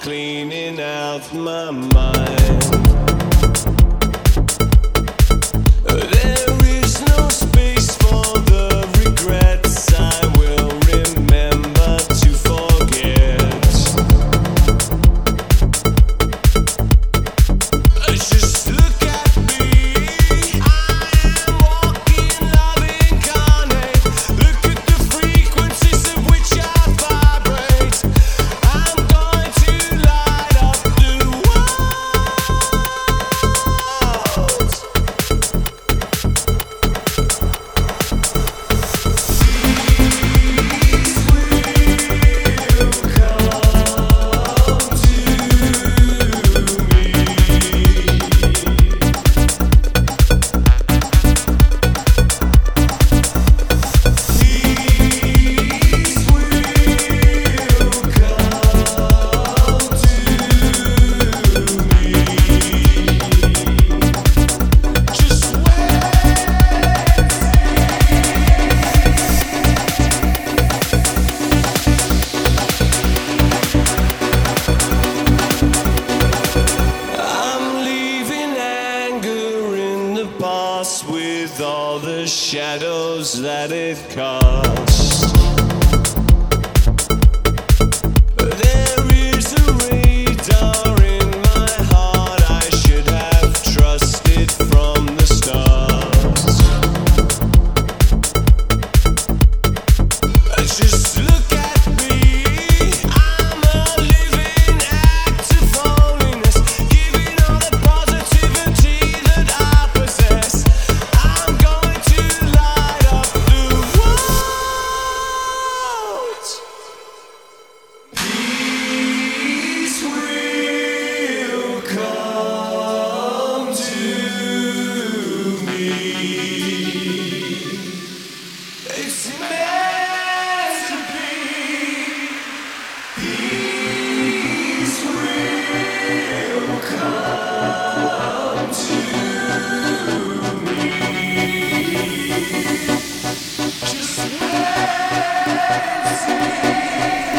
cleaning out my mind. with all the shadows that it casts. dance.